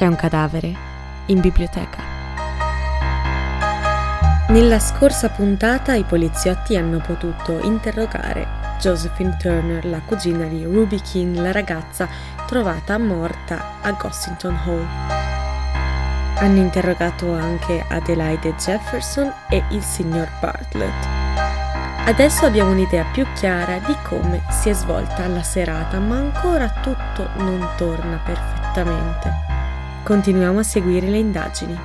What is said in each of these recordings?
C'è un cadavere in biblioteca. Nella scorsa puntata i poliziotti hanno potuto interrogare Josephine Turner, la cugina di Ruby King, la ragazza trovata morta a Gossington Hall. Hanno interrogato anche Adelaide Jefferson e il signor Bartlett. Adesso abbiamo un'idea più chiara di come si è svolta la serata, ma ancora tutto non torna perfettamente. Continuiamo a seguire le indagini.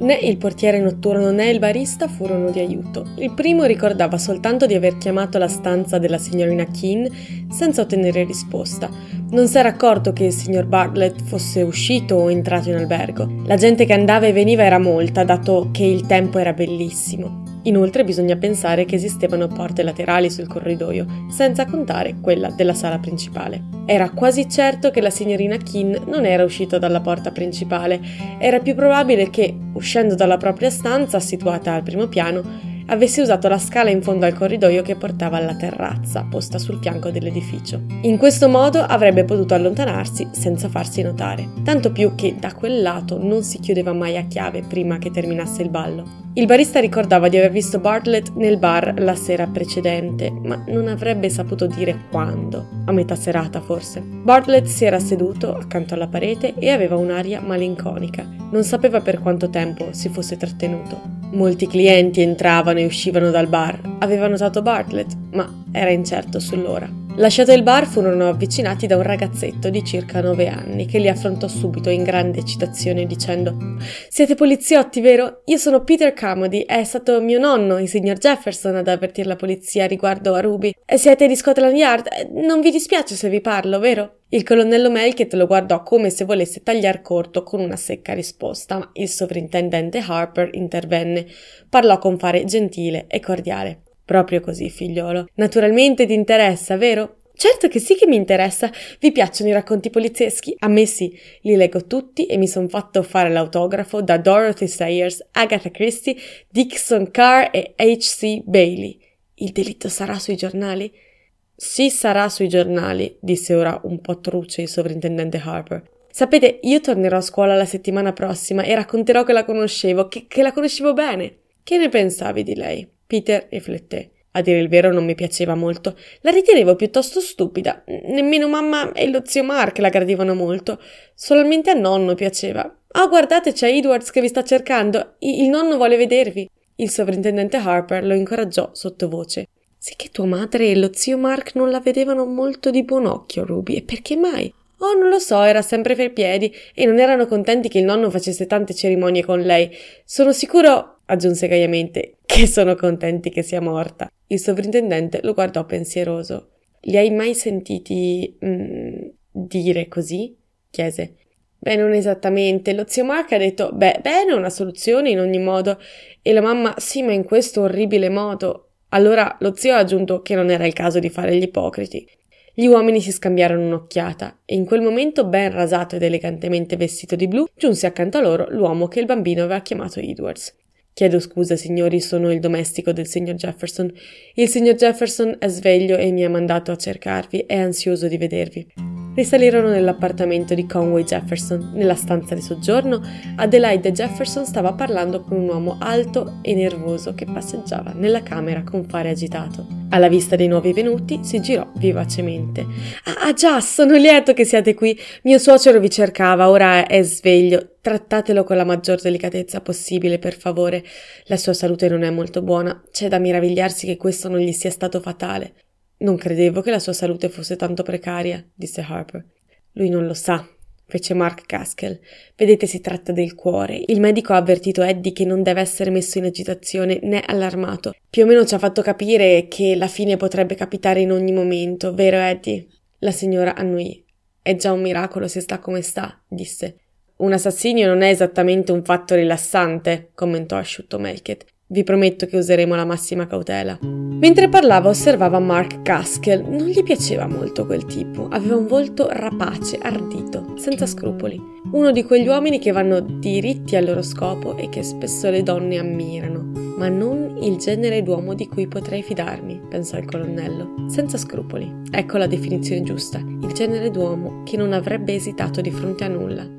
Né il portiere notturno né il barista furono di aiuto. Il primo ricordava soltanto di aver chiamato la stanza della signorina Keane senza ottenere risposta. Non si era accorto che il signor Bartlett fosse uscito o entrato in albergo. La gente che andava e veniva era molta, dato che il tempo era bellissimo. Inoltre bisogna pensare che esistevano porte laterali sul corridoio, senza contare quella della sala principale. Era quasi certo che la signorina Keane non era uscita dalla porta principale, era più probabile che, uscendo dalla propria stanza situata al primo piano, avesse usato la scala in fondo al corridoio che portava alla terrazza, posta sul fianco dell'edificio. In questo modo avrebbe potuto allontanarsi senza farsi notare, tanto più che da quel lato non si chiudeva mai a chiave prima che terminasse il ballo. Il barista ricordava di aver visto Bartlett nel bar la sera precedente, ma non avrebbe saputo dire quando, a metà serata forse. Bartlett si era seduto accanto alla parete e aveva un'aria malinconica. Non sapeva per quanto tempo si fosse trattenuto. Molti clienti entravano e uscivano dal bar. Aveva notato Bartlett, ma era incerto sull'ora. Lasciato il bar furono avvicinati da un ragazzetto di circa nove anni che li affrontò subito in grande eccitazione dicendo Siete poliziotti, vero? Io sono Peter Camody, è stato mio nonno, il signor Jefferson, ad avvertire la polizia riguardo a Ruby. Siete di Scotland Yard? Non vi dispiace se vi parlo, vero? Il colonnello Melkett lo guardò come se volesse tagliar corto con una secca risposta, ma il sovrintendente Harper intervenne. Parlò con fare gentile e cordiale. Proprio così, figliolo. Naturalmente ti interessa, vero? Certo che sì che mi interessa. Vi piacciono i racconti polizieschi? A me sì. Li leggo tutti e mi son fatto fare l'autografo da Dorothy Sayers, Agatha Christie, Dixon Carr e H.C. Bailey. Il delitto sarà sui giornali? Sì, sarà sui giornali, disse ora un po' truce il sovrintendente Harper. Sapete, io tornerò a scuola la settimana prossima e racconterò che la conoscevo, che, che la conoscevo bene. Che ne pensavi di lei? Peter rifletté. A dire il vero non mi piaceva molto. La ritenevo piuttosto stupida. Nemmeno mamma e lo zio Mark la gradivano molto. Solamente a nonno piaceva. Ah, guardate, c'è Edwards che vi sta cercando. Il nonno vuole vedervi. Il sovrintendente Harper lo incoraggiò sottovoce. Sì che tua madre e lo zio Mark non la vedevano molto di buon occhio, Ruby, e perché mai? Oh, non lo so, era sempre per piedi e non erano contenti che il nonno facesse tante cerimonie con lei. Sono sicuro, aggiunse gaiamente, che sono contenti che sia morta. Il sovrintendente lo guardò pensieroso. Li hai mai sentiti mm, dire così? chiese. Beh, non esattamente. Lo zio Mark ha detto: Beh, bene, una soluzione in ogni modo. E la mamma: Sì, ma in questo orribile modo. Allora lo zio ha aggiunto che non era il caso di fare gli ipocriti. Gli uomini si scambiarono un'occhiata e in quel momento, ben rasato ed elegantemente vestito di blu, giunse accanto a loro l'uomo che il bambino aveva chiamato Edwards. Chiedo scusa, signori, sono il domestico del signor Jefferson. Il signor Jefferson è sveglio e mi ha mandato a cercarvi, è ansioso di vedervi. Risalirono nell'appartamento di Conway Jefferson. Nella stanza di soggiorno, Adelaide Jefferson stava parlando con un uomo alto e nervoso che passeggiava nella camera con fare agitato. Alla vista dei nuovi venuti, si girò vivacemente. Ah, già, sono lieto che siate qui. Mio suocero vi cercava, ora è sveglio. Trattatelo con la maggior delicatezza possibile, per favore. La sua salute non è molto buona. C'è da meravigliarsi che questo non gli sia stato fatale. Non credevo che la sua salute fosse tanto precaria, disse Harper. Lui non lo sa, fece Mark Gaskell. Vedete, si tratta del cuore. Il medico ha avvertito Eddie che non deve essere messo in agitazione né allarmato. Più o meno ci ha fatto capire che la fine potrebbe capitare in ogni momento, vero Eddie? La signora annuì. È già un miracolo se sta come sta, disse. Un assassinio non è esattamente un fatto rilassante, commentò asciutto Melket. Vi prometto che useremo la massima cautela. Mentre parlava osservava Mark Gaskell. Non gli piaceva molto quel tipo. Aveva un volto rapace, ardito, senza scrupoli. Uno di quegli uomini che vanno diritti al loro scopo e che spesso le donne ammirano. Ma non il genere d'uomo di cui potrei fidarmi, pensò il colonnello. Senza scrupoli. Ecco la definizione giusta. Il genere d'uomo che non avrebbe esitato di fronte a nulla.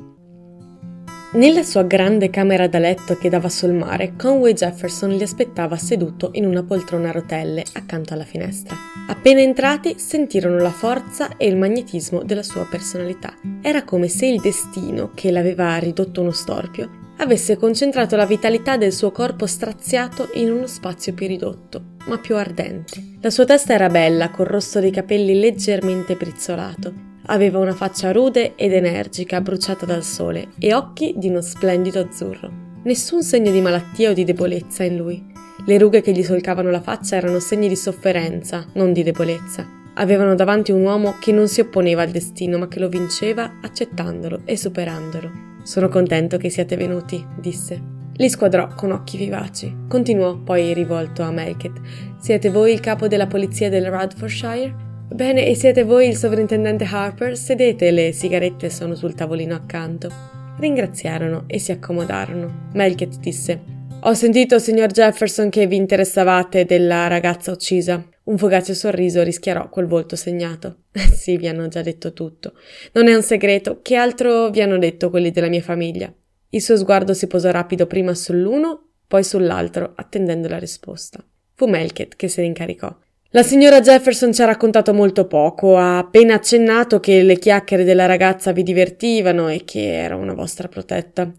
Nella sua grande camera da letto che dava sul mare, Conway Jefferson li aspettava seduto in una poltrona a rotelle accanto alla finestra. Appena entrati sentirono la forza e il magnetismo della sua personalità. Era come se il destino, che l'aveva ridotto uno storpio, avesse concentrato la vitalità del suo corpo straziato in uno spazio più ridotto, ma più ardente. La sua testa era bella, col rosso dei capelli leggermente brizzolato, Aveva una faccia rude ed energica, bruciata dal sole, e occhi di uno splendido azzurro. Nessun segno di malattia o di debolezza in lui. Le rughe che gli solcavano la faccia erano segni di sofferenza, non di debolezza. Avevano davanti un uomo che non si opponeva al destino, ma che lo vinceva accettandolo e superandolo. Sono contento che siate venuti, disse. Li squadrò con occhi vivaci. Continuò poi rivolto a Melket. Siete voi il capo della polizia del Radfordshire? Bene, e siete voi il sovrintendente Harper? Sedete, le sigarette sono sul tavolino accanto. Ringraziarono e si accomodarono. Melket disse: Ho sentito, signor Jefferson, che vi interessavate della ragazza uccisa. Un fugace sorriso rischiarò quel volto segnato. sì, vi hanno già detto tutto. Non è un segreto. Che altro vi hanno detto quelli della mia famiglia? Il suo sguardo si posò rapido prima sull'uno, poi sull'altro, attendendo la risposta. Fu Melket che se ne incaricò. La signora Jefferson ci ha raccontato molto poco, ha appena accennato che le chiacchiere della ragazza vi divertivano e che era una vostra protetta.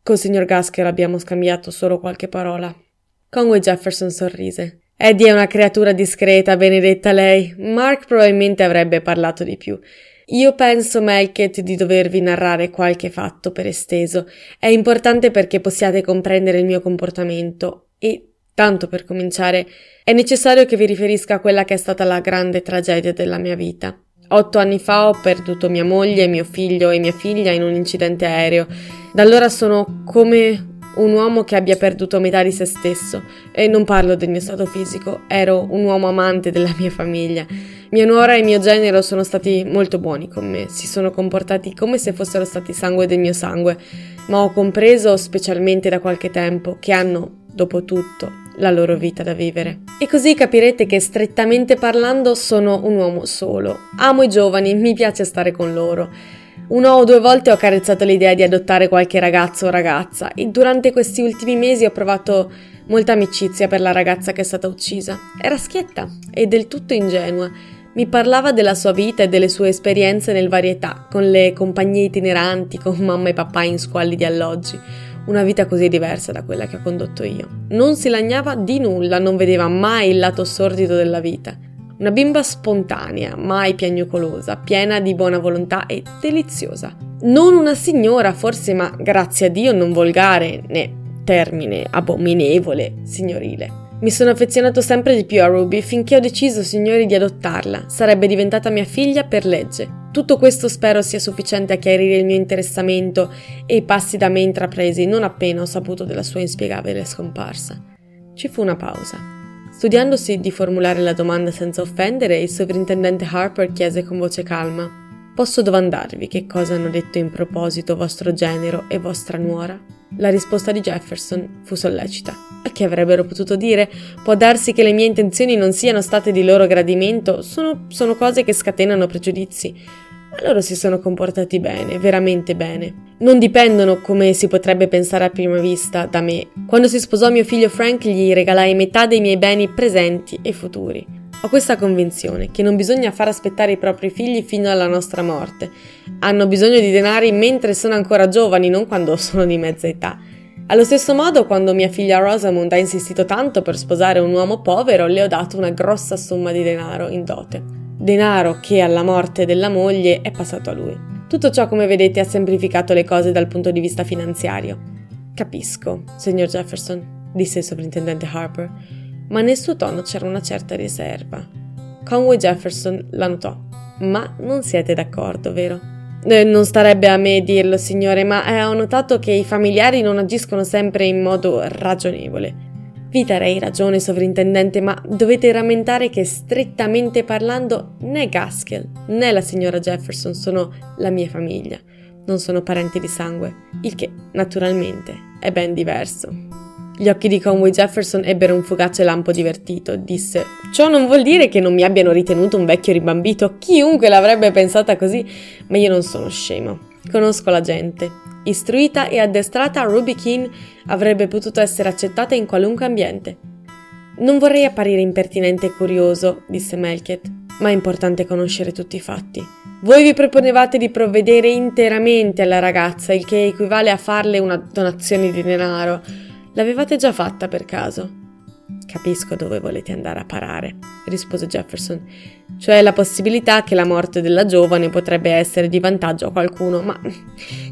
Col signor Gasker abbiamo scambiato solo qualche parola. Conway Jefferson sorrise. Eddie è una creatura discreta, benedetta lei. Mark probabilmente avrebbe parlato di più. Io penso, Melket, di dovervi narrare qualche fatto per esteso. È importante perché possiate comprendere il mio comportamento e Tanto per cominciare, è necessario che vi riferisca a quella che è stata la grande tragedia della mia vita. Otto anni fa ho perduto mia moglie, mio figlio e mia figlia in un incidente aereo. Da allora sono come un uomo che abbia perduto metà di se stesso. E non parlo del mio stato fisico, ero un uomo amante della mia famiglia. Mia nuora e mio genero sono stati molto buoni con me, si sono comportati come se fossero stati sangue del mio sangue, ma ho compreso, specialmente da qualche tempo, che hanno, dopo tutto, la loro vita da vivere. E così capirete che strettamente parlando sono un uomo solo. Amo i giovani, mi piace stare con loro. Una o due volte ho carezzato l'idea di adottare qualche ragazzo o ragazza e durante questi ultimi mesi ho provato molta amicizia per la ragazza che è stata uccisa. Era schietta e del tutto ingenua. Mi parlava della sua vita e delle sue esperienze nel varietà, con le compagnie itineranti, con mamma e papà in squalli alloggi una vita così diversa da quella che ho condotto io. Non si lagnava di nulla, non vedeva mai il lato sordido della vita. Una bimba spontanea, mai piagnucolosa, piena di buona volontà e deliziosa. Non una signora, forse, ma grazie a Dio non volgare, né termine abominevole, signorile. Mi sono affezionato sempre di più a Ruby finché ho deciso, signori, di adottarla. Sarebbe diventata mia figlia per legge. Tutto questo spero sia sufficiente a chiarire il mio interessamento e i passi da me intrapresi non appena ho saputo della sua inspiegabile scomparsa. Ci fu una pausa. Studiandosi di formulare la domanda senza offendere, il sovrintendente Harper chiese con voce calma: Posso domandarvi che cosa hanno detto in proposito vostro genero e vostra nuora? La risposta di Jefferson fu sollecita. A che avrebbero potuto dire? Può darsi che le mie intenzioni non siano state di loro gradimento, sono, sono cose che scatenano pregiudizi ma loro si sono comportati bene, veramente bene. Non dipendono, come si potrebbe pensare a prima vista, da me. Quando si sposò mio figlio Frank gli regalai metà dei miei beni presenti e futuri. Ho questa convinzione che non bisogna far aspettare i propri figli fino alla nostra morte. Hanno bisogno di denari mentre sono ancora giovani, non quando sono di mezza età. Allo stesso modo, quando mia figlia Rosamund ha insistito tanto per sposare un uomo povero, le ho dato una grossa somma di denaro in dote denaro che alla morte della moglie è passato a lui. Tutto ciò, come vedete, ha semplificato le cose dal punto di vista finanziario. Capisco, signor Jefferson, disse il sovrintendente Harper, ma nel suo tono c'era una certa riserva. Conway Jefferson la notò. Ma non siete d'accordo, vero? Eh, non starebbe a me dirlo, signore, ma eh, ho notato che i familiari non agiscono sempre in modo ragionevole. Vi darei ragione, sovrintendente, ma dovete rammentare che strettamente parlando né Gaskell né la signora Jefferson sono la mia famiglia, non sono parenti di sangue, il che, naturalmente, è ben diverso. Gli occhi di Conway Jefferson ebbero un fugace lampo divertito. Disse: Ciò non vuol dire che non mi abbiano ritenuto un vecchio ribambito. Chiunque l'avrebbe pensata così, ma io non sono scemo. Conosco la gente. Istruita e addestrata, Ruby Keane avrebbe potuto essere accettata in qualunque ambiente. Non vorrei apparire impertinente e curioso, disse Melchiet, ma è importante conoscere tutti i fatti. Voi vi proponevate di provvedere interamente alla ragazza, il che equivale a farle una donazione di denaro. L'avevate già fatta per caso? Capisco dove volete andare a parare, rispose Jefferson, cioè la possibilità che la morte della giovane potrebbe essere di vantaggio a qualcuno, ma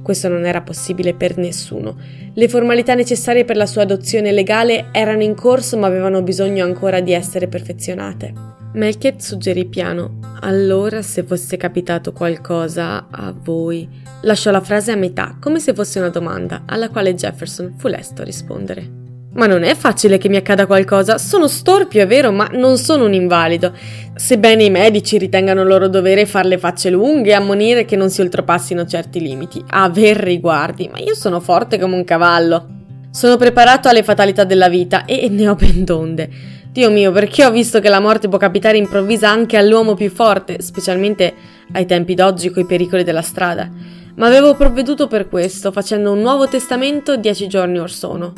questo non era possibile per nessuno. Le formalità necessarie per la sua adozione legale erano in corso ma avevano bisogno ancora di essere perfezionate. Melchiet suggerì piano. Allora, se fosse capitato qualcosa a voi. Lasciò la frase a metà, come se fosse una domanda, alla quale Jefferson fu lesto a rispondere. Ma non è facile che mi accada qualcosa. Sono storpio, è vero, ma non sono un invalido. Sebbene i medici ritengano loro dovere fare le facce lunghe e ammonire che non si oltrepassino certi limiti, aver riguardi, ma io sono forte come un cavallo. Sono preparato alle fatalità della vita e ne ho ben donde. Dio mio, perché ho visto che la morte può capitare improvvisa anche all'uomo più forte, specialmente ai tempi d'oggi coi pericoli della strada. Ma avevo provveduto per questo, facendo un nuovo testamento dieci giorni or sono.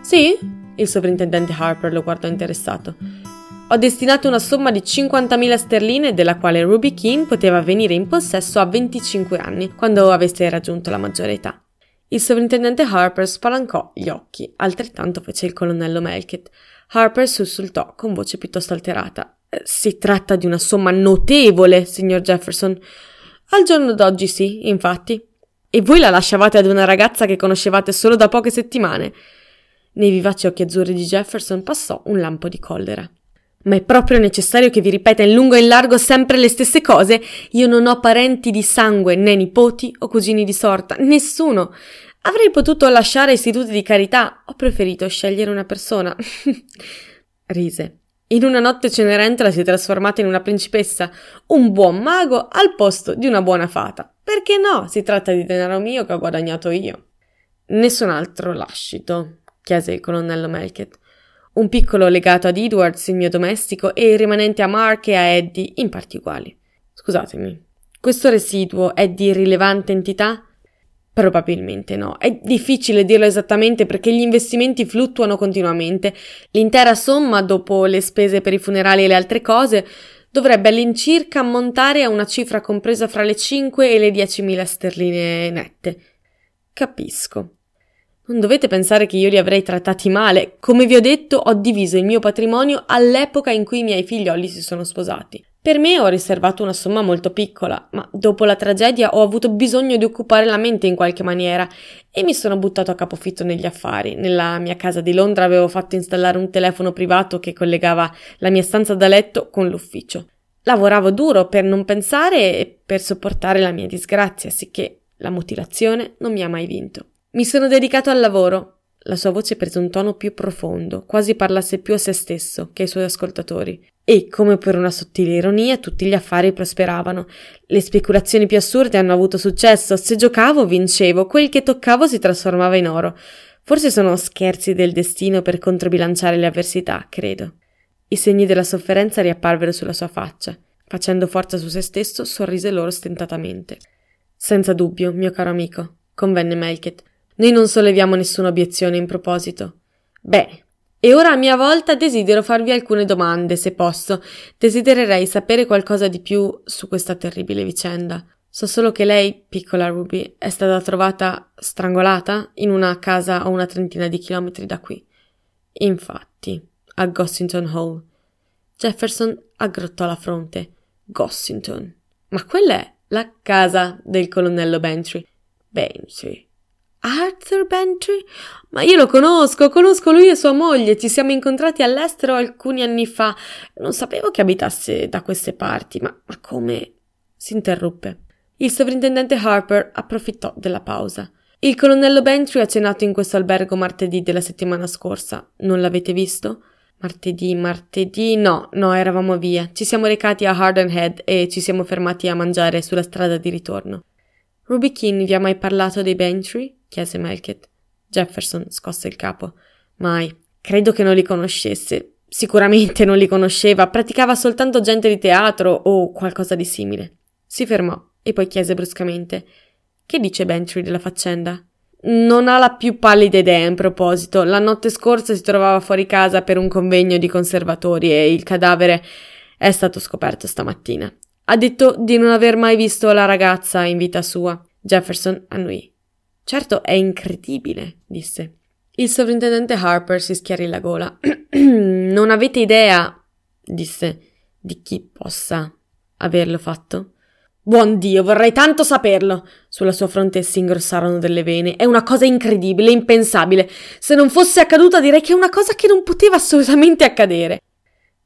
Sì? Il sovrintendente Harper lo guardò interessato. Ho destinato una somma di 50.000 sterline della quale Ruby Keane poteva venire in possesso a 25 anni, quando avesse raggiunto la maggiore età. Il sovrintendente Harper spalancò gli occhi, altrettanto fece il colonnello Melkett. Harper sussultò con voce piuttosto alterata. Eh, si tratta di una somma notevole, signor Jefferson. Al giorno d'oggi sì, infatti. E voi la lasciavate ad una ragazza che conoscevate solo da poche settimane. Nei vivaci occhi azzurri di Jefferson passò un lampo di collera. Ma è proprio necessario che vi ripeta in lungo e in largo sempre le stesse cose? Io non ho parenti di sangue, né nipoti o cugini di sorta, nessuno. Avrei potuto lasciare istituti di carità, ho preferito scegliere una persona. Rise. In una notte Cenerentola si è trasformata in una principessa, un buon mago al posto di una buona fata. Perché no? Si tratta di denaro mio che ho guadagnato io. Nessun altro lascito, chiese il colonnello Melkett. Un piccolo legato ad Edwards, il mio domestico, e il rimanente a Mark e a Eddie in parti uguali. Scusatemi, questo residuo è di rilevante entità? Probabilmente no. È difficile dirlo esattamente perché gli investimenti fluttuano continuamente. L'intera somma, dopo le spese per i funerali e le altre cose, dovrebbe all'incirca ammontare a una cifra compresa fra le 5 e le 10.000 sterline nette. Capisco. Non dovete pensare che io li avrei trattati male. Come vi ho detto, ho diviso il mio patrimonio all'epoca in cui i miei figlioli si sono sposati. Per me ho riservato una somma molto piccola, ma dopo la tragedia ho avuto bisogno di occupare la mente in qualche maniera e mi sono buttato a capofitto negli affari. Nella mia casa di Londra avevo fatto installare un telefono privato che collegava la mia stanza da letto con l'ufficio. Lavoravo duro per non pensare e per sopportare la mia disgrazia, sicché la mutilazione non mi ha mai vinto. Mi sono dedicato al lavoro. La sua voce prese un tono più profondo, quasi parlasse più a se stesso che ai suoi ascoltatori. E, come per una sottile ironia, tutti gli affari prosperavano. Le speculazioni più assurde hanno avuto successo. Se giocavo, vincevo. Quel che toccavo si trasformava in oro. Forse sono scherzi del destino per controbilanciare le avversità, credo. I segni della sofferenza riapparvero sulla sua faccia. Facendo forza su se stesso, sorrise loro stentatamente. Senza dubbio, mio caro amico, convenne Melket. Noi non solleviamo nessuna obiezione in proposito. Beh, e ora a mia volta desidero farvi alcune domande, se posso. Desidererei sapere qualcosa di più su questa terribile vicenda. So solo che lei, piccola Ruby, è stata trovata strangolata in una casa a una trentina di chilometri da qui. Infatti, a Gossington Hall. Jefferson aggrottò la fronte. Gossington. Ma quella è la casa del colonnello Bentry. Bentry. Arthur Bentry? Ma io lo conosco, conosco lui e sua moglie, ci siamo incontrati all'estero alcuni anni fa. Non sapevo che abitasse da queste parti, ma, ma come? si interruppe. Il sovrintendente Harper approfittò della pausa. Il colonnello Bentry ha cenato in questo albergo martedì della settimana scorsa. Non l'avete visto? Martedì, martedì, no, no, eravamo via. Ci siamo recati a Harden Head e ci siamo fermati a mangiare sulla strada di ritorno. Ruby Keane vi ha mai parlato dei Bentry? Chiese Melkett. Jefferson scosse il capo. Mai. Credo che non li conoscesse. Sicuramente non li conosceva, praticava soltanto gente di teatro o qualcosa di simile. Si fermò e poi chiese bruscamente: Che dice Bentry della faccenda? Non ha la più pallida idea in proposito. La notte scorsa si trovava fuori casa per un convegno di conservatori e il cadavere è stato scoperto stamattina. Ha detto di non aver mai visto la ragazza in vita sua. Jefferson annuì. Certo, è incredibile, disse. Il sovrintendente Harper si schiarì la gola. non avete idea, disse, di chi possa averlo fatto? Buon Dio, vorrei tanto saperlo. Sulla sua fronte si ingrossarono delle vene. È una cosa incredibile, impensabile. Se non fosse accaduta direi che è una cosa che non poteva assolutamente accadere.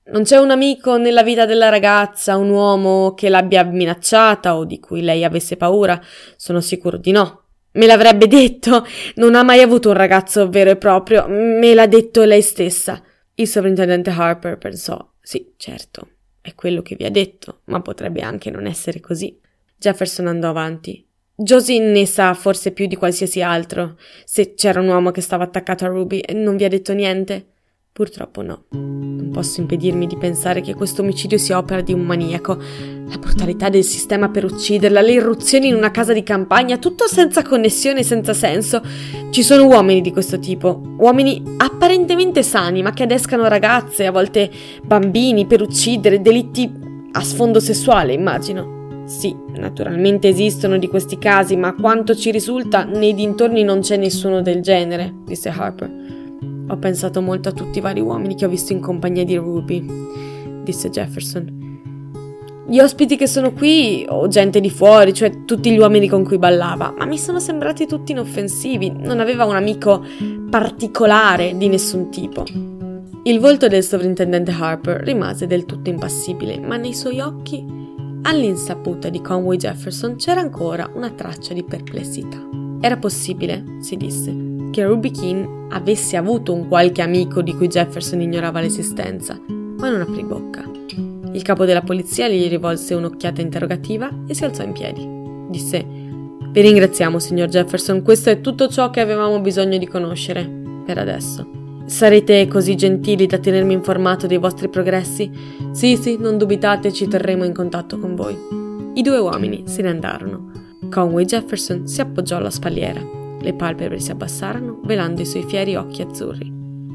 Non c'è un amico nella vita della ragazza, un uomo che l'abbia minacciata o di cui lei avesse paura? Sono sicuro di no. Me l'avrebbe detto. Non ha mai avuto un ragazzo vero e proprio. Me l'ha detto lei stessa. Il sovrintendente Harper pensò. Sì, certo. È quello che vi ha detto, ma potrebbe anche non essere così. Jefferson andò avanti. Josie ne sa forse più di qualsiasi altro. Se c'era un uomo che stava attaccato a Ruby, non vi ha detto niente? Purtroppo no. Non posso impedirmi di pensare che questo omicidio sia opera di un maniaco. La brutalità del sistema per ucciderla, le irruzioni in una casa di campagna, tutto senza connessione e senza senso. Ci sono uomini di questo tipo, uomini apparentemente sani, ma che adescano ragazze, a volte bambini, per uccidere, delitti a sfondo sessuale, immagino. Sì, naturalmente esistono di questi casi, ma quanto ci risulta, nei dintorni non c'è nessuno del genere, disse Harper. Ho pensato molto a tutti i vari uomini che ho visto in compagnia di Ruby, disse Jefferson. Gli ospiti che sono qui, o gente di fuori, cioè tutti gli uomini con cui ballava, ma mi sono sembrati tutti inoffensivi, non aveva un amico particolare di nessun tipo. Il volto del sovrintendente Harper rimase del tutto impassibile, ma nei suoi occhi, all'insaputa di Conway Jefferson, c'era ancora una traccia di perplessità. Era possibile, si disse, che Ruby Keane avesse avuto un qualche amico di cui Jefferson ignorava l'esistenza, ma non aprì bocca. Il capo della polizia gli rivolse un'occhiata interrogativa e si alzò in piedi. Disse: Vi ringraziamo, signor Jefferson, questo è tutto ciò che avevamo bisogno di conoscere, per adesso. Sarete così gentili da tenermi informato dei vostri progressi? Sì, sì, non dubitate, ci terremo in contatto con voi. I due uomini se ne andarono. Conway Jefferson si appoggiò alla spalliera. Le palpebre si abbassarono, velando i suoi fieri occhi azzurri.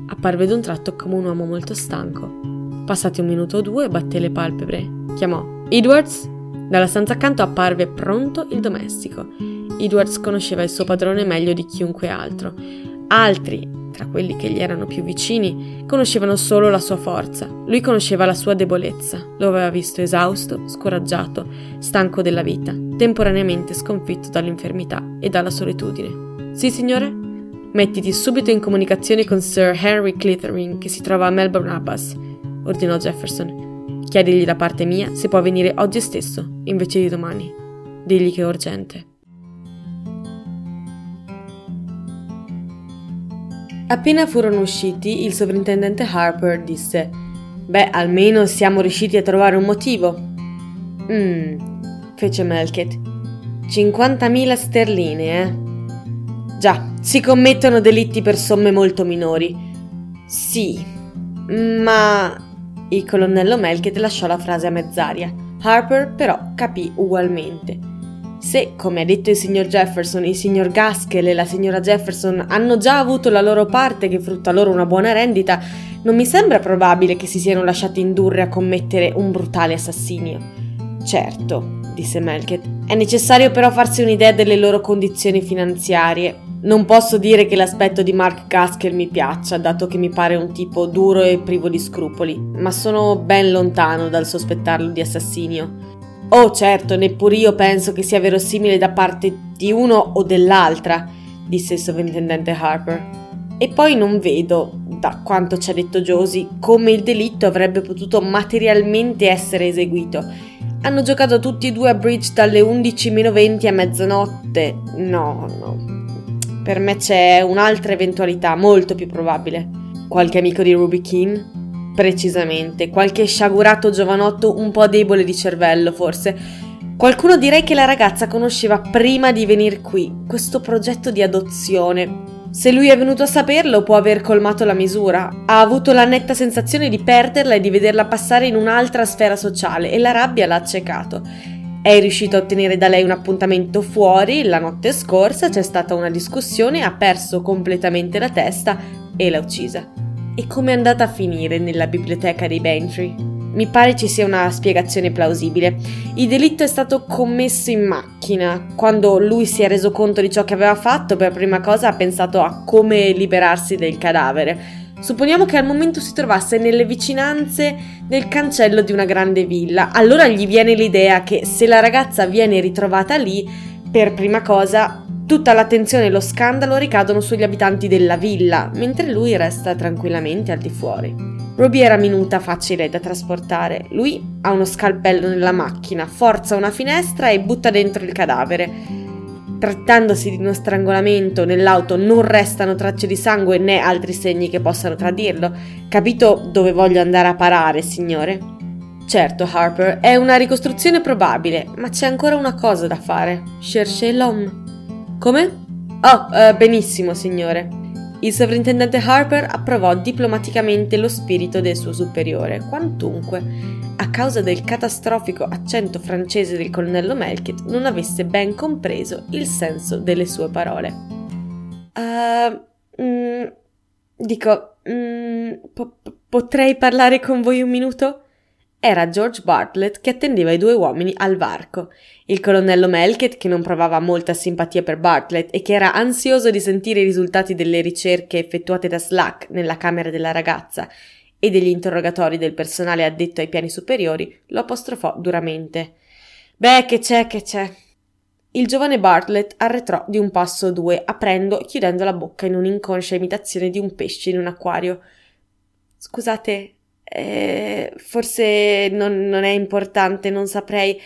Apparve d'un tratto come un uomo molto stanco. Passati un minuto o due, batté le palpebre. Chiamò Edwards? Dalla stanza accanto apparve pronto il domestico. Edwards conosceva il suo padrone meglio di chiunque altro. Altri, tra quelli che gli erano più vicini, conoscevano solo la sua forza. Lui conosceva la sua debolezza. Lo aveva visto esausto, scoraggiato, stanco della vita, temporaneamente sconfitto dall'infermità e dalla solitudine. Sì, signore? Mettiti subito in comunicazione con Sir Henry Clithering, che si trova a Melbourne Abbas, ordinò Jefferson. Chiedigli da parte mia se può venire oggi stesso, invece di domani. Digli che è urgente. Appena furono usciti, il sovrintendente Harper disse: Beh, almeno siamo riusciti a trovare un motivo. Mmm, fece Melkett. 50.000 sterline, eh? Già, si commettono delitti per somme molto minori. Sì, ma... Il colonnello Melkett lasciò la frase a mezz'aria. Harper però capì ugualmente. Se, come ha detto il signor Jefferson, il signor Gaskell e la signora Jefferson hanno già avuto la loro parte che frutta loro una buona rendita, non mi sembra probabile che si siano lasciati indurre a commettere un brutale assassinio. Certo, disse Melkett, è necessario però farsi un'idea delle loro condizioni finanziarie. Non posso dire che l'aspetto di Mark Gaskell mi piaccia, dato che mi pare un tipo duro e privo di scrupoli, ma sono ben lontano dal sospettarlo di assassinio. Oh, certo, neppure io penso che sia verosimile da parte di uno o dell'altra, disse il sovrintendente Harper. E poi non vedo, da quanto ci ha detto Josie, come il delitto avrebbe potuto materialmente essere eseguito. Hanno giocato tutti e due a bridge dalle 11 20 a mezzanotte. No, no, Per me c'è un'altra eventualità molto più probabile. Qualche amico di Ruby Keane? Precisamente, qualche sciagurato giovanotto un po' debole di cervello, forse. Qualcuno direi che la ragazza conosceva prima di venire qui, questo progetto di adozione. Se lui è venuto a saperlo, può aver colmato la misura. Ha avuto la netta sensazione di perderla e di vederla passare in un'altra sfera sociale e la rabbia l'ha accecato. È riuscito a ottenere da lei un appuntamento fuori, la notte scorsa c'è stata una discussione, ha perso completamente la testa e l'ha uccisa. E come è andata a finire nella biblioteca dei Bantry? Mi pare ci sia una spiegazione plausibile. Il delitto è stato commesso in macchina. Quando lui si è reso conto di ciò che aveva fatto, per prima cosa ha pensato a come liberarsi del cadavere. Supponiamo che al momento si trovasse nelle vicinanze del cancello di una grande villa. Allora gli viene l'idea che se la ragazza viene ritrovata lì, per prima cosa tutta l'attenzione e lo scandalo ricadono sugli abitanti della villa, mentre lui resta tranquillamente al di fuori. Robbie era minuta facile da trasportare. Lui ha uno scalpello nella macchina, forza una finestra e butta dentro il cadavere. Trattandosi di uno strangolamento, nell'auto non restano tracce di sangue né altri segni che possano tradirlo. Capito dove voglio andare a parare, signore? Certo, Harper, è una ricostruzione probabile, ma c'è ancora una cosa da fare. Cherchez l'homme. Come? Oh, uh, benissimo, signore. Il sovrintendente Harper approvò diplomaticamente lo spirito del suo superiore, quantunque a causa del catastrofico accento francese del colonnello Melkett, non avesse ben compreso il senso delle sue parole. Uh, mm, dico, mm, po- potrei parlare con voi un minuto? Era George Bartlett che attendeva i due uomini al varco. Il colonnello Melkett, che non provava molta simpatia per Bartlett e che era ansioso di sentire i risultati delle ricerche effettuate da Slack nella camera della ragazza, e degli interrogatori del personale addetto ai piani superiori, lo apostrofò duramente. Beh, che c'è, che c'è. Il giovane Bartlett arretrò di un passo o due, aprendo e chiudendo la bocca in un'inconscia imitazione di un pesce in un acquario. Scusate, eh, forse non, non, è importante, non saprei.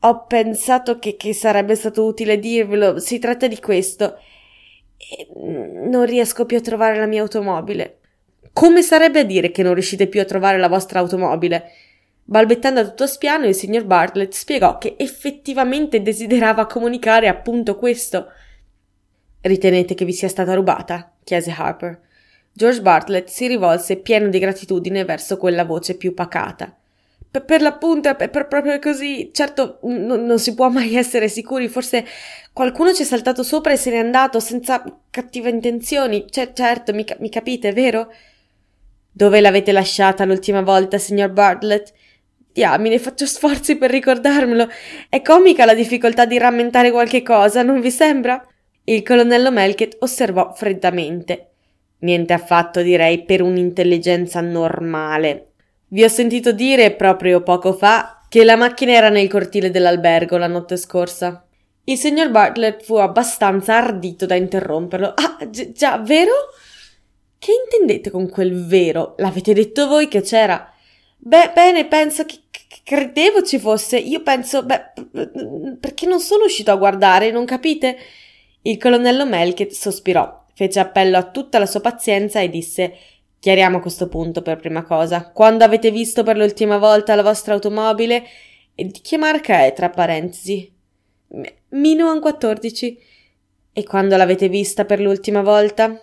Ho pensato che, che sarebbe stato utile dirvelo. Si tratta di questo. E non riesco più a trovare la mia automobile. Come sarebbe a dire che non riuscite più a trovare la vostra automobile? Balbettando a tutto spiano, il signor Bartlett spiegò che effettivamente desiderava comunicare appunto questo. Ritenete che vi sia stata rubata? chiese Harper. George Bartlett si rivolse pieno di gratitudine verso quella voce più pacata. Per, l'appunto è proprio così. Certo, n- non si può mai essere sicuri. Forse qualcuno ci è saltato sopra e se n'è andato senza cattive intenzioni. C- certo, mi, mi capite, vero? Dove l'avete lasciata l'ultima volta, signor Bartlett? Diamine, faccio sforzi per ricordarmelo. È comica la difficoltà di rammentare qualche cosa, non vi sembra? Il colonnello Melkett osservò freddamente. Niente affatto, direi, per un'intelligenza normale. Vi ho sentito dire proprio poco fa che la macchina era nel cortile dell'albergo la notte scorsa. Il signor Bartlett fu abbastanza ardito da interromperlo. Ah, gi- già, vero? Che intendete con quel vero? L'avete detto voi che c'era? Beh, bene, penso che, che credevo ci fosse. Io penso, beh, perché non sono uscito a guardare, non capite? Il colonnello Melkett sospirò, fece appello a tutta la sua pazienza e disse Chiariamo questo punto per prima cosa. Quando avete visto per l'ultima volta la vostra automobile? E di che marca è, tra parentesi? Minoan 14. E quando l'avete vista per l'ultima volta?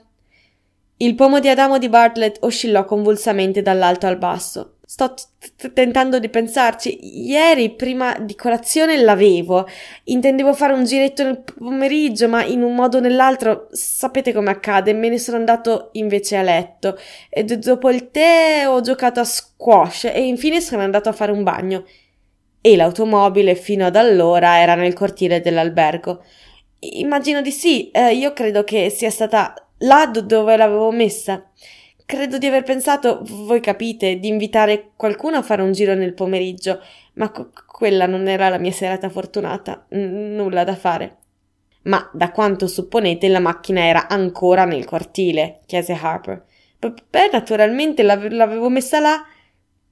Il pomo di Adamo di Bartlett oscillò convulsamente dall'alto al basso. Sto t- tentando di pensarci. Ieri, prima di colazione, l'avevo. Intendevo fare un giretto nel pomeriggio, ma in un modo o nell'altro, sapete come accade, me ne sono andato invece a letto. E dopo il tè ho giocato a squash e infine sono andato a fare un bagno. E l'automobile fino ad allora era nel cortile dell'albergo. Immagino di sì, eh, io credo che sia stata là dove l'avevo messa. Credo di aver pensato, voi capite, di invitare qualcuno a fare un giro nel pomeriggio, ma co- quella non era la mia serata fortunata. N- nulla da fare. Ma da quanto supponete la macchina era ancora nel cortile? chiese Harper. Beh, naturalmente l'ave- l'avevo messa là.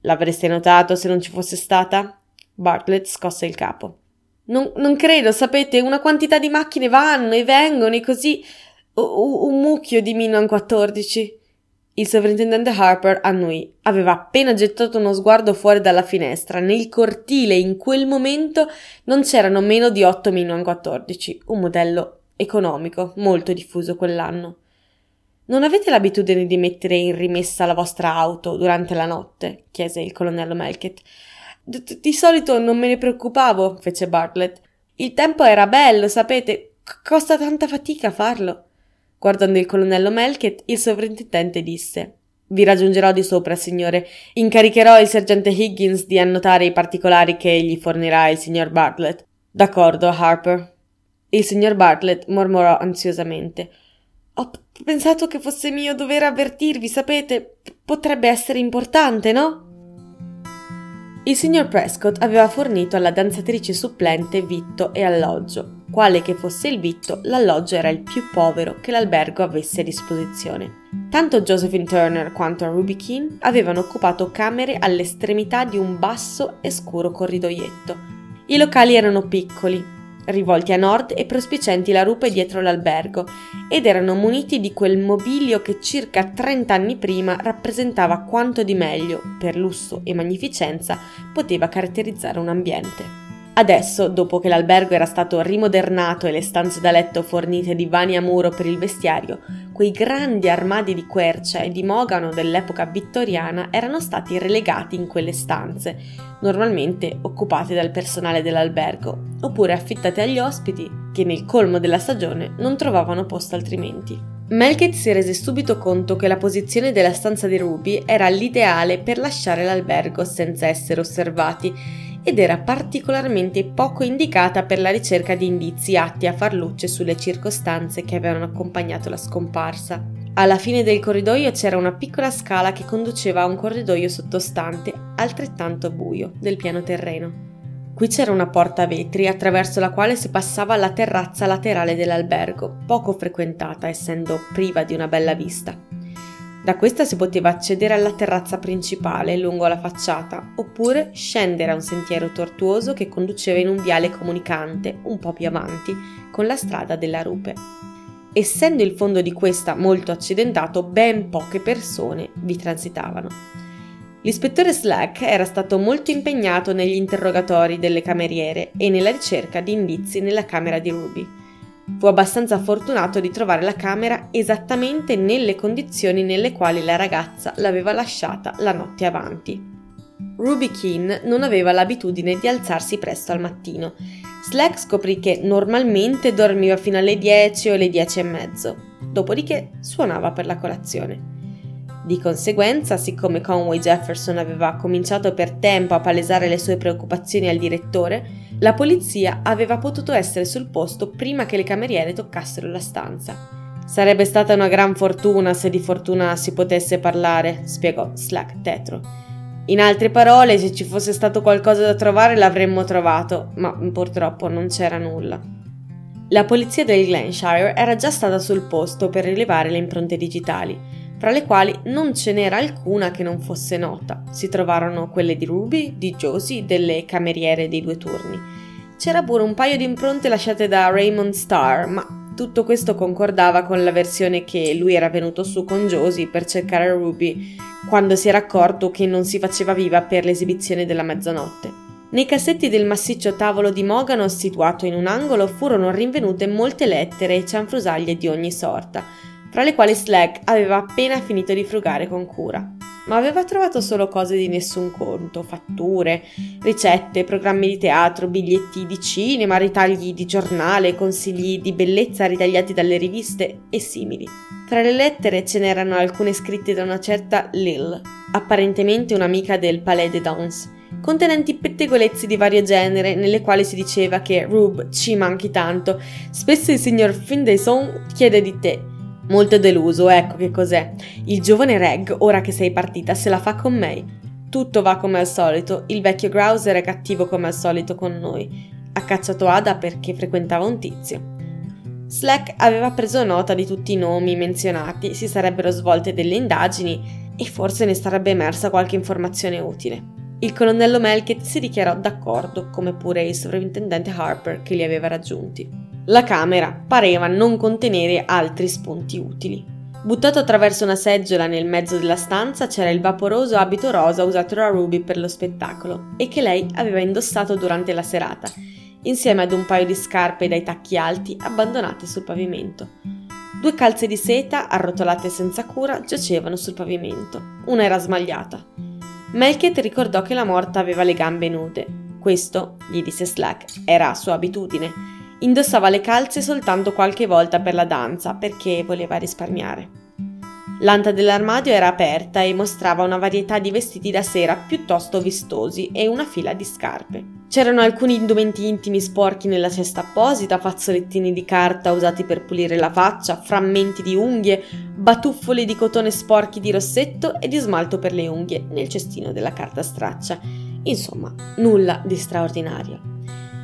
L'avreste notato se non ci fosse stata? Bartlett scosse il capo. Non, non credo, sapete, una quantità di macchine vanno e vengono e così un mucchio di Minon 14. Il sovrintendente Harper annui. Aveva appena gettato uno sguardo fuori dalla finestra. Nel cortile in quel momento non c'erano meno di 8 Minon 14, un modello economico, molto diffuso quell'anno. Non avete l'abitudine di mettere in rimessa la vostra auto durante la notte? chiese il colonnello Melkett. Di solito non me ne preoccupavo, fece Bartlett. Il tempo era bello, sapete, costa tanta fatica farlo. Guardando il colonnello Melkett, il sovrintendente disse Vi raggiungerò di sopra, signore. Incaricherò il sergente Higgins di annotare i particolari che gli fornirà il signor Bartlett. D'accordo, Harper. Il signor Bartlett mormorò ansiosamente. Ho p- pensato che fosse mio dovere avvertirvi, sapete. P- potrebbe essere importante, no? Il signor Prescott aveva fornito alla danzatrice supplente vitto e alloggio. Quale che fosse il vitto, l'alloggio era il più povero che l'albergo avesse a disposizione. Tanto Josephine Turner quanto Ruby Keane avevano occupato camere all'estremità di un basso e scuro corridoietto. I locali erano piccoli, rivolti a nord e prospicenti la rupe dietro l'albergo, ed erano muniti di quel mobilio che circa 30 anni prima rappresentava quanto di meglio, per lusso e magnificenza, poteva caratterizzare un ambiente. Adesso, dopo che l'albergo era stato rimodernato e le stanze da letto fornite di vani a muro per il vestiario, quei grandi armadi di quercia e di mogano dell'epoca vittoriana erano stati relegati in quelle stanze, normalmente occupate dal personale dell'albergo, oppure affittate agli ospiti che nel colmo della stagione non trovavano posto altrimenti. Melkett si rese subito conto che la posizione della stanza di Ruby era l'ideale per lasciare l'albergo senza essere osservati ed era particolarmente poco indicata per la ricerca di indizi atti a far luce sulle circostanze che avevano accompagnato la scomparsa. Alla fine del corridoio c'era una piccola scala che conduceva a un corridoio sottostante, altrettanto buio, del piano terreno. Qui c'era una porta a vetri attraverso la quale si passava alla terrazza laterale dell'albergo, poco frequentata essendo priva di una bella vista. Da questa si poteva accedere alla terrazza principale lungo la facciata, oppure scendere a un sentiero tortuoso che conduceva in un viale comunicante, un po' più avanti, con la strada della rupe. Essendo il fondo di questa molto accidentato, ben poche persone vi transitavano. L'ispettore Slack era stato molto impegnato negli interrogatori delle cameriere e nella ricerca di indizi nella camera di Ruby Fu abbastanza fortunato di trovare la camera esattamente nelle condizioni nelle quali la ragazza l'aveva lasciata la notte avanti. Ruby Keane non aveva l'abitudine di alzarsi presto al mattino. Slack scoprì che normalmente dormiva fino alle 10 o alle 10 e mezzo, dopodiché suonava per la colazione. Di conseguenza, siccome Conway Jefferson aveva cominciato per tempo a palesare le sue preoccupazioni al direttore, la polizia aveva potuto essere sul posto prima che le cameriere toccassero la stanza. Sarebbe stata una gran fortuna se di fortuna si potesse parlare, spiegò Slack tetro. In altre parole, se ci fosse stato qualcosa da trovare l'avremmo trovato, ma purtroppo non c'era nulla. La polizia del Glenshire era già stata sul posto per rilevare le impronte digitali fra le quali non ce n'era alcuna che non fosse nota. Si trovarono quelle di Ruby, di Josie, delle cameriere dei due turni. C'era pure un paio di impronte lasciate da Raymond Starr, ma tutto questo concordava con la versione che lui era venuto su con Josie per cercare Ruby quando si era accorto che non si faceva viva per l'esibizione della mezzanotte. Nei cassetti del massiccio tavolo di Mogano situato in un angolo furono rinvenute molte lettere e cianfrusaglie di ogni sorta, fra le quali Slag aveva appena finito di frugare con cura. Ma aveva trovato solo cose di nessun conto, fatture, ricette, programmi di teatro, biglietti di cinema, ritagli di giornale, consigli di bellezza ritagliati dalle riviste e simili. Tra le lettere ce n'erano alcune scritte da una certa Lil, apparentemente un'amica del Palais de Danse, contenenti pettegolezzi di vario genere nelle quali si diceva che Rube ci manchi tanto. Spesso il signor Finlayson chiede di te Molto deluso, ecco che cos'è. Il giovane Reg, ora che sei partita, se la fa con me. Tutto va come al solito, il vecchio Grouser è cattivo come al solito con noi. Ha cacciato Ada perché frequentava un tizio. Slack aveva preso nota di tutti i nomi menzionati, si sarebbero svolte delle indagini e forse ne sarebbe emersa qualche informazione utile. Il colonnello Melkett si dichiarò d'accordo, come pure il sovrintendente Harper che li aveva raggiunti. La camera pareva non contenere altri spunti utili. Buttato attraverso una seggiola nel mezzo della stanza c'era il vaporoso abito rosa usato da Ruby per lo spettacolo e che lei aveva indossato durante la serata, insieme ad un paio di scarpe dai tacchi alti abbandonate sul pavimento. Due calze di seta, arrotolate senza cura, giacevano sul pavimento. Una era smagliata. Melket ricordò che la morta aveva le gambe nude. Questo, gli disse Slack, era sua abitudine Indossava le calze soltanto qualche volta per la danza perché voleva risparmiare. L'anta dell'armadio era aperta e mostrava una varietà di vestiti da sera piuttosto vistosi e una fila di scarpe. C'erano alcuni indumenti intimi sporchi nella cesta apposita, fazzolettini di carta usati per pulire la faccia, frammenti di unghie, batuffoli di cotone sporchi di rossetto e di smalto per le unghie nel cestino della carta straccia. Insomma, nulla di straordinario.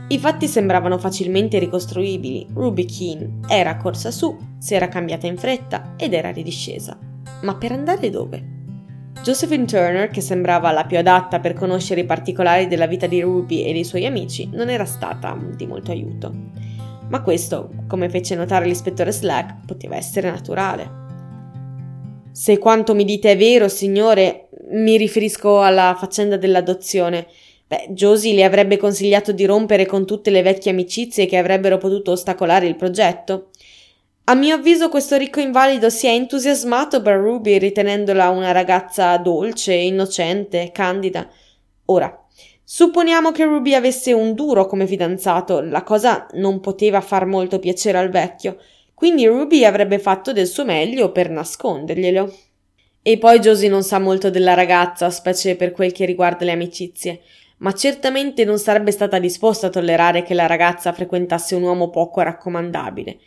I fatti sembravano facilmente ricostruibili. Ruby Keane era corsa su, si era cambiata in fretta ed era ridiscesa. Ma per andare dove? Josephine Turner, che sembrava la più adatta per conoscere i particolari della vita di Ruby e dei suoi amici, non era stata di molto aiuto. Ma questo, come fece notare l'ispettore Slack, poteva essere naturale. Se quanto mi dite è vero, signore, mi riferisco alla faccenda dell'adozione. Beh, Josie le avrebbe consigliato di rompere con tutte le vecchie amicizie che avrebbero potuto ostacolare il progetto. A mio avviso questo ricco invalido si è entusiasmato per Ruby ritenendola una ragazza dolce, innocente, candida. Ora, supponiamo che Ruby avesse un duro come fidanzato, la cosa non poteva far molto piacere al vecchio, quindi Ruby avrebbe fatto del suo meglio per nasconderglielo. E poi Josie non sa molto della ragazza, specie per quel che riguarda le amicizie ma certamente non sarebbe stata disposta a tollerare che la ragazza frequentasse un uomo poco raccomandabile.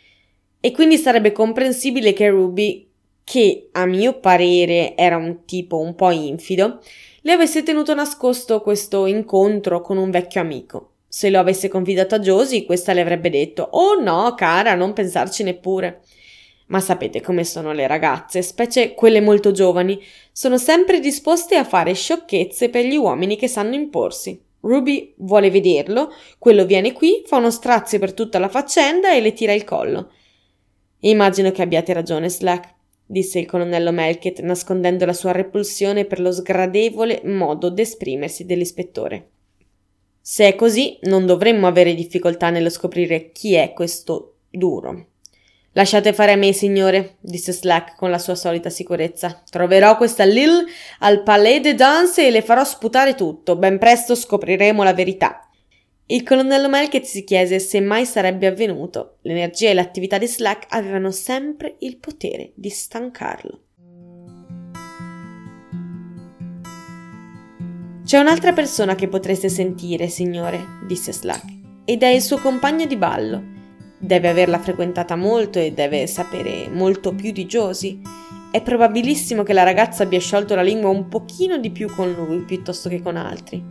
E quindi sarebbe comprensibile che Ruby, che a mio parere era un tipo un po' infido, le avesse tenuto nascosto questo incontro con un vecchio amico. Se lo avesse confidato a Josie, questa le avrebbe detto: Oh no, cara, non pensarci neppure. Ma sapete come sono le ragazze, specie quelle molto giovani, sono sempre disposte a fare sciocchezze per gli uomini che sanno imporsi. Ruby vuole vederlo, quello viene qui, fa uno strazio per tutta la faccenda e le tira il collo. Immagino che abbiate ragione, Slack, disse il colonnello Melket, nascondendo la sua repulsione per lo sgradevole modo d'esprimersi dell'ispettore. Se è così, non dovremmo avere difficoltà nello scoprire chi è questo duro. Lasciate fare a me, signore, disse Slack con la sua solita sicurezza. Troverò questa Lil al Palais de Danse e le farò sputare tutto. Ben presto scopriremo la verità. Il colonnello Melket si chiese se mai sarebbe avvenuto. L'energia e l'attività di Slack avevano sempre il potere di stancarlo. C'è un'altra persona che potreste sentire, signore, disse Slack, ed è il suo compagno di ballo deve averla frequentata molto e deve sapere molto più di Josie. È probabilissimo che la ragazza abbia sciolto la lingua un pochino di più con lui piuttosto che con altri.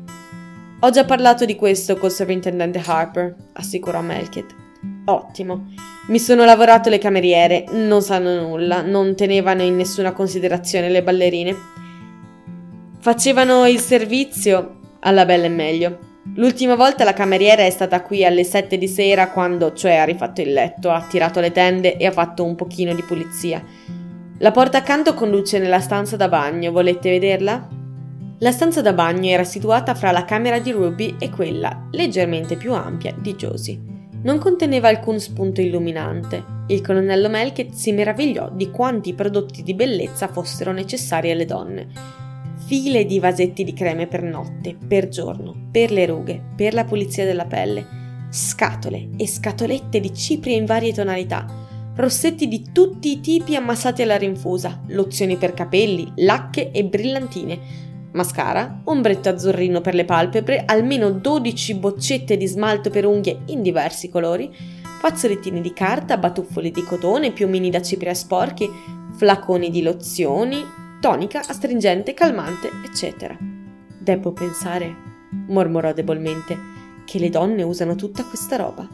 Ho già parlato di questo col sovrintendente Harper, assicurò Melkett. Ottimo. Mi sono lavorato le cameriere, non sanno nulla, non tenevano in nessuna considerazione le ballerine. Facevano il servizio alla bella e meglio. L'ultima volta la cameriera è stata qui alle sette di sera quando, cioè, ha rifatto il letto, ha tirato le tende e ha fatto un pochino di pulizia. La porta accanto conduce nella stanza da bagno, volete vederla? La stanza da bagno era situata fra la camera di Ruby e quella, leggermente più ampia, di Josie. Non conteneva alcun spunto illuminante. Il colonnello Melket si meravigliò di quanti prodotti di bellezza fossero necessari alle donne file di vasetti di creme per notte, per giorno, per le rughe, per la pulizia della pelle, scatole e scatolette di cipria in varie tonalità, rossetti di tutti i tipi ammassati alla rinfusa, lozioni per capelli, lacche e brillantine, mascara, ombretto azzurrino per le palpebre, almeno 12 boccette di smalto per unghie in diversi colori, fazzolettini di carta, batuffoli di cotone, piumini da cipria sporchi, flaconi di lozioni, tonica, astringente, calmante, eccetera. Devo pensare, mormorò debolmente, che le donne usano tutta questa roba.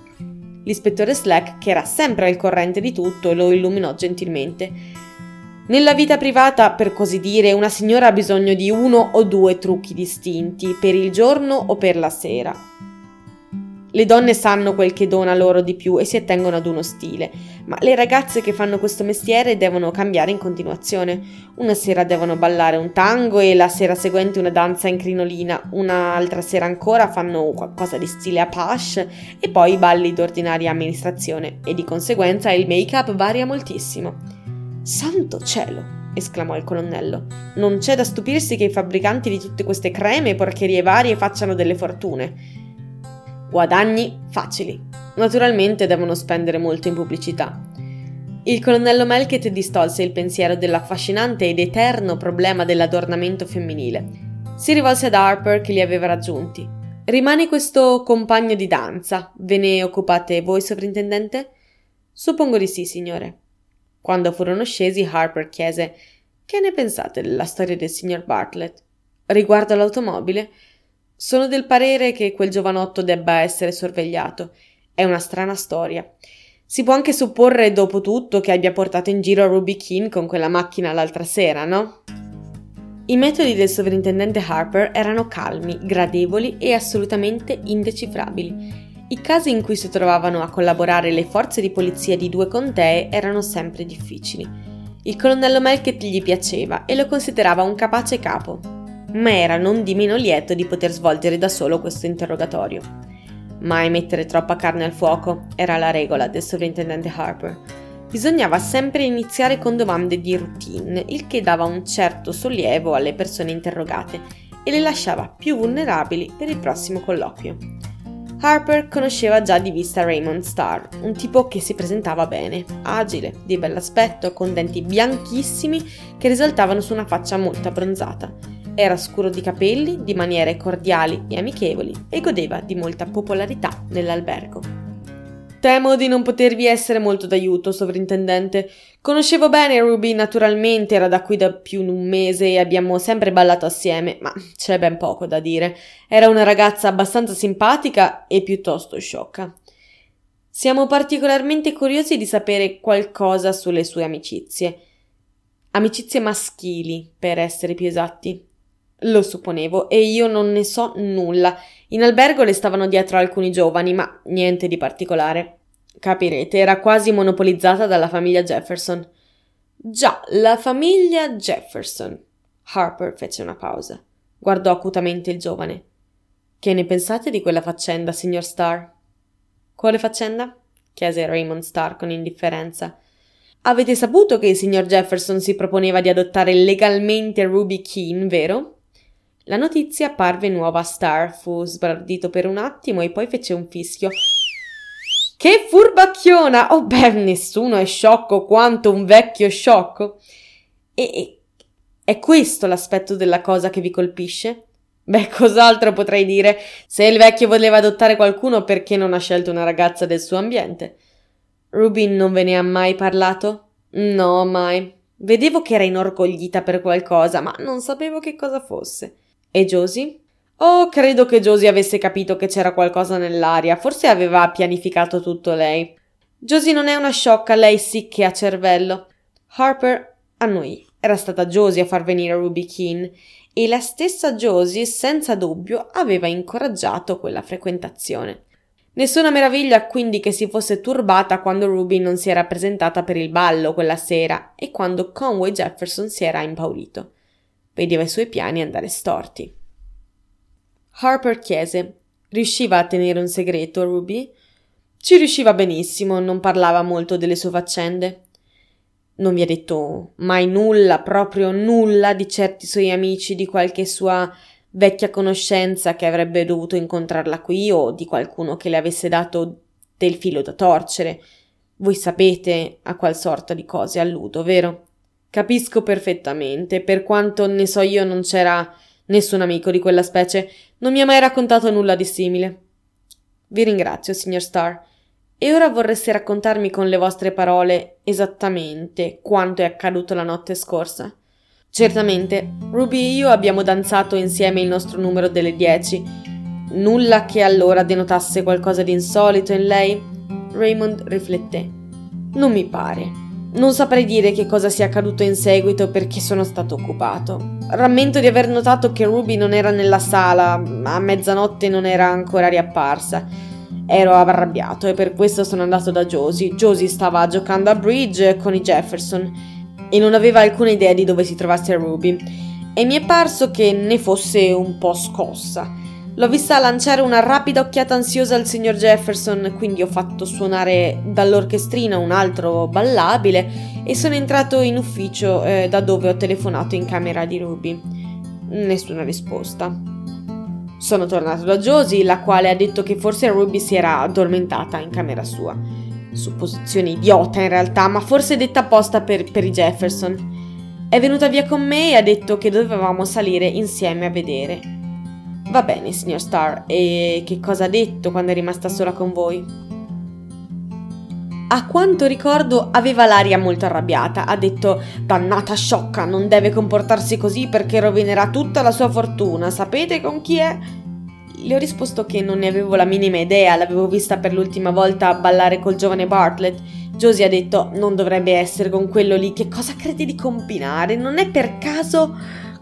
L'ispettore Slack, che era sempre al corrente di tutto, lo illuminò gentilmente. Nella vita privata, per così dire, una signora ha bisogno di uno o due trucchi distinti, per il giorno o per la sera. Le donne sanno quel che dona loro di più e si attengono ad uno stile, ma le ragazze che fanno questo mestiere devono cambiare in continuazione. Una sera devono ballare un tango e la sera seguente una danza in crinolina, un'altra sera ancora fanno qualcosa di stile Apache e poi balli d'ordinaria amministrazione e di conseguenza il make-up varia moltissimo. Santo cielo! esclamò il colonnello. Non c'è da stupirsi che i fabbricanti di tutte queste creme e porcherie varie facciano delle fortune. Guadagni facili. Naturalmente devono spendere molto in pubblicità. Il colonnello Melket distolse il pensiero dell'affascinante ed eterno problema dell'adornamento femminile. Si rivolse ad Harper che li aveva raggiunti. Rimane questo compagno di danza. Ve ne occupate voi, sovrintendente? Suppongo di sì, signore. Quando furono scesi, Harper chiese: Che ne pensate della storia del signor Bartlett? Riguardo all'automobile? Sono del parere che quel giovanotto debba essere sorvegliato. È una strana storia. Si può anche supporre, dopo tutto, che abbia portato in giro Ruby Keane con quella macchina l'altra sera, no? I metodi del sovrintendente Harper erano calmi, gradevoli e assolutamente indecifrabili. I casi in cui si trovavano a collaborare le forze di polizia di due contee erano sempre difficili. Il colonnello Melket gli piaceva e lo considerava un capace capo, ma era non di meno lieto di poter svolgere da solo questo interrogatorio. Mai mettere troppa carne al fuoco era la regola del sovrintendente Harper. Bisognava sempre iniziare con domande di routine, il che dava un certo sollievo alle persone interrogate e le lasciava più vulnerabili per il prossimo colloquio. Harper conosceva già di vista Raymond Starr, un tipo che si presentava bene, agile, di bell'aspetto, con denti bianchissimi che risaltavano su una faccia molto abbronzata era scuro di capelli, di maniere cordiali e amichevoli e godeva di molta popolarità nell'albergo. Temo di non potervi essere molto d'aiuto, sovrintendente. Conoscevo bene Ruby, naturalmente, era da qui da più di un mese e abbiamo sempre ballato assieme, ma c'è ben poco da dire. Era una ragazza abbastanza simpatica e piuttosto sciocca. Siamo particolarmente curiosi di sapere qualcosa sulle sue amicizie. Amicizie maschili, per essere più esatti. Lo supponevo e io non ne so nulla. In albergo le stavano dietro alcuni giovani, ma niente di particolare. Capirete, era quasi monopolizzata dalla famiglia Jefferson. Già, la famiglia Jefferson. Harper fece una pausa. Guardò acutamente il giovane. Che ne pensate di quella faccenda, signor Starr? Quale faccenda? chiese Raymond Starr con indifferenza. Avete saputo che il signor Jefferson si proponeva di adottare legalmente Ruby Keane, vero? La notizia apparve nuova a Star, fu sbardito per un attimo e poi fece un fischio. Che furbacchiona! Oh beh, nessuno è sciocco quanto un vecchio sciocco. E è questo l'aspetto della cosa che vi colpisce? Beh, cos'altro potrei dire? Se il vecchio voleva adottare qualcuno, perché non ha scelto una ragazza del suo ambiente? Rubin non ve ne ha mai parlato? No, mai. Vedevo che era inorgoglita per qualcosa, ma non sapevo che cosa fosse. E Josie? Oh, credo che Josie avesse capito che c'era qualcosa nell'aria, forse aveva pianificato tutto lei. Josie non è una sciocca, lei sì che ha cervello. Harper annuì. Era stata Josie a far venire Ruby Keane e la stessa Josie, senza dubbio, aveva incoraggiato quella frequentazione. Nessuna meraviglia quindi che si fosse turbata quando Ruby non si era presentata per il ballo quella sera e quando Conway Jefferson si era impaurito vedeva i suoi piani andare storti. Harper chiese: Riusciva a tenere un segreto, Ruby? Ci riusciva benissimo, non parlava molto delle sue faccende. Non vi ha detto mai nulla, proprio nulla di certi suoi amici, di qualche sua vecchia conoscenza che avrebbe dovuto incontrarla qui o di qualcuno che le avesse dato del filo da torcere. Voi sapete a qual sorta di cose alludo, vero? Capisco perfettamente, per quanto ne so io non c'era nessun amico di quella specie, non mi ha mai raccontato nulla di simile. Vi ringrazio, signor Starr. E ora vorreste raccontarmi con le vostre parole esattamente quanto è accaduto la notte scorsa? Certamente, Ruby e io abbiamo danzato insieme il nostro numero delle dieci. Nulla che allora denotasse qualcosa di insolito in lei? Raymond rifletté. Non mi pare. Non saprei dire che cosa sia accaduto in seguito perché sono stato occupato. Rammento di aver notato che Ruby non era nella sala, a mezzanotte non era ancora riapparsa. Ero arrabbiato e per questo sono andato da Josie. Josie stava giocando a bridge con i Jefferson e non aveva alcuna idea di dove si trovasse Ruby. E mi è parso che ne fosse un po' scossa. L'ho vista lanciare una rapida occhiata ansiosa al signor Jefferson, quindi ho fatto suonare dall'orchestrina un altro ballabile e sono entrato in ufficio eh, da dove ho telefonato in camera di Ruby. Nessuna risposta. Sono tornato da Josie, la quale ha detto che forse Ruby si era addormentata in camera sua. Supposizione idiota in realtà, ma forse detta apposta per, per i Jefferson. È venuta via con me e ha detto che dovevamo salire insieme a vedere. Va bene, signor Starr, e che cosa ha detto quando è rimasta sola con voi? A quanto ricordo aveva l'aria molto arrabbiata. Ha detto: Dannata sciocca, non deve comportarsi così perché rovinerà tutta la sua fortuna. Sapete con chi è? Le ho risposto che non ne avevo la minima idea, l'avevo vista per l'ultima volta ballare col giovane Bartlett. Josie ha detto: Non dovrebbe essere con quello lì. Che cosa credi di combinare? Non è per caso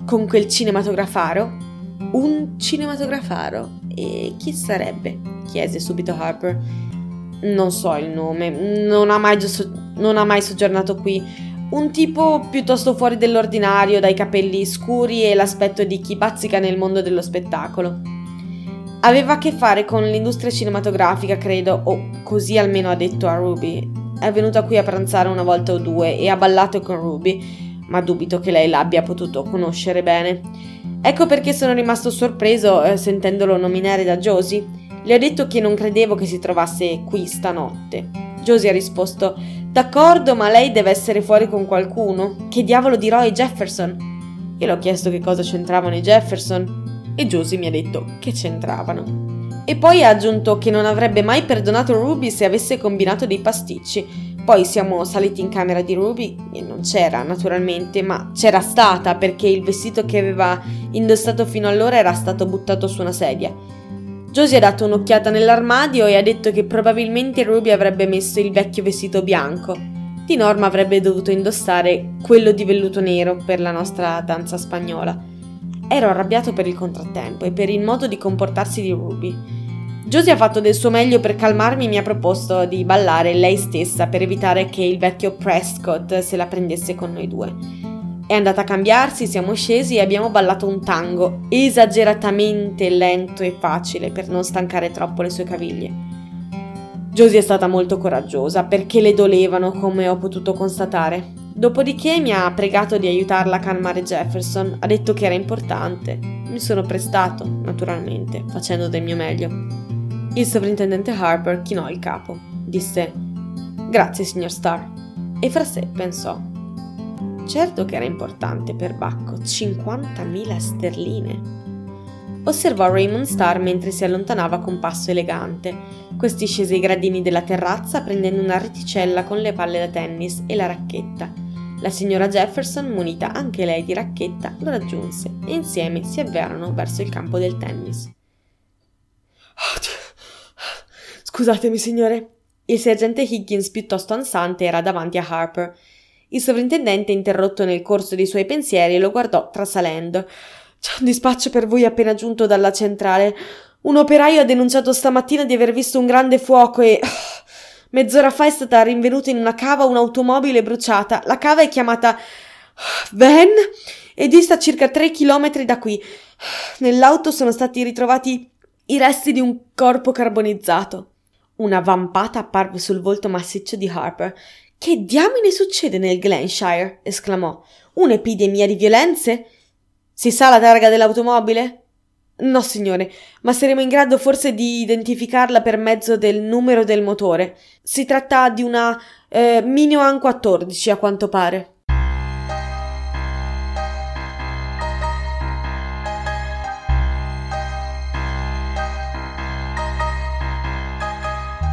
con quel cinematografaro? Un cinematografaro? E chi sarebbe? chiese subito Harper. Non so il nome, non ha mai, non ha mai soggiornato qui. Un tipo piuttosto fuori dell'ordinario, dai capelli scuri e l'aspetto di chi bazzica nel mondo dello spettacolo. Aveva a che fare con l'industria cinematografica, credo, o così almeno ha detto a Ruby. È venuta qui a pranzare una volta o due e ha ballato con Ruby, ma dubito che lei l'abbia potuto conoscere bene. Ecco perché sono rimasto sorpreso eh, sentendolo nominare da Josie. Le ho detto che non credevo che si trovasse qui stanotte. Josie ha risposto: D'accordo, ma lei deve essere fuori con qualcuno. Che diavolo dirò ai Jefferson? Io le ho chiesto che cosa c'entravano i Jefferson e Josie mi ha detto che c'entravano. E poi ha aggiunto che non avrebbe mai perdonato Ruby se avesse combinato dei pasticci. Poi siamo saliti in camera di Ruby e non c'era, naturalmente, ma c'era stata perché il vestito che aveva indossato fino allora era stato buttato su una sedia. Josie ha dato un'occhiata nell'armadio e ha detto che probabilmente Ruby avrebbe messo il vecchio vestito bianco. Di norma avrebbe dovuto indossare quello di velluto nero per la nostra danza spagnola. Ero arrabbiato per il contrattempo e per il modo di comportarsi di Ruby. Josie ha fatto del suo meglio per calmarmi e mi ha proposto di ballare lei stessa per evitare che il vecchio Prescott se la prendesse con noi due. È andata a cambiarsi, siamo scesi e abbiamo ballato un tango esageratamente lento e facile per non stancare troppo le sue caviglie. Josie è stata molto coraggiosa perché le dolevano, come ho potuto constatare. Dopodiché mi ha pregato di aiutarla a calmare Jefferson, ha detto che era importante. Mi sono prestato, naturalmente, facendo del mio meglio. Il sovrintendente Harper chinò il capo. Disse: Grazie, signor Starr. E fra sé pensò: Certo che era importante per Bacco, 50.000 sterline. Osservò Raymond Starr mentre si allontanava con passo elegante. Questi scese i gradini della terrazza prendendo una reticella con le palle da tennis e la racchetta. La signora Jefferson, munita anche lei di racchetta, lo raggiunse e insieme si avviarono verso il campo del tennis. Scusatemi, signore. Il sergente Higgins, piuttosto ansante, era davanti a Harper. Il sovrintendente, interrotto nel corso dei suoi pensieri, lo guardò trasalendo. C'è un dispaccio per voi appena giunto dalla centrale. Un operaio ha denunciato stamattina di aver visto un grande fuoco e. Mezz'ora fa è stata rinvenuta in una cava un'automobile bruciata. La cava è chiamata Van e dista circa tre chilometri da qui. Nell'auto sono stati ritrovati i resti di un corpo carbonizzato. Una vampata apparve sul volto massiccio di Harper, che diamine succede nel Glenshire? esclamò. Un'epidemia di violenze? Si sa la targa dell'automobile? No, signore, ma saremo in grado forse di identificarla per mezzo del numero del motore. Si tratta di una eh, Minoan 14, a quanto pare.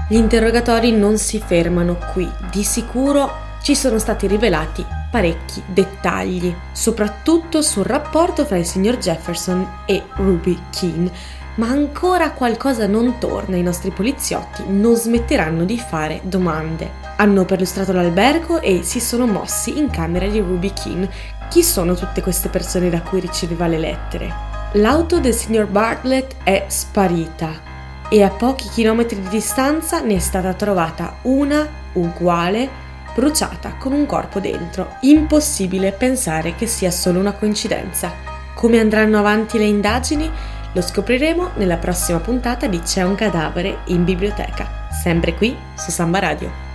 Gli interrogatori non si fermano qui, di sicuro ci sono stati rivelati parecchi dettagli, soprattutto sul rapporto fra il signor Jefferson e Ruby Keane, ma ancora qualcosa non torna, i nostri poliziotti non smetteranno di fare domande. Hanno perlustrato l'albergo e si sono mossi in camera di Ruby Keane. Chi sono tutte queste persone da cui riceveva le lettere? L'auto del signor Bartlett è sparita, e a pochi chilometri di distanza ne è stata trovata una uguale bruciata con un corpo dentro. Impossibile pensare che sia solo una coincidenza. Come andranno avanti le indagini? Lo scopriremo nella prossima puntata di C'è un cadavere in biblioteca, sempre qui su Samba Radio.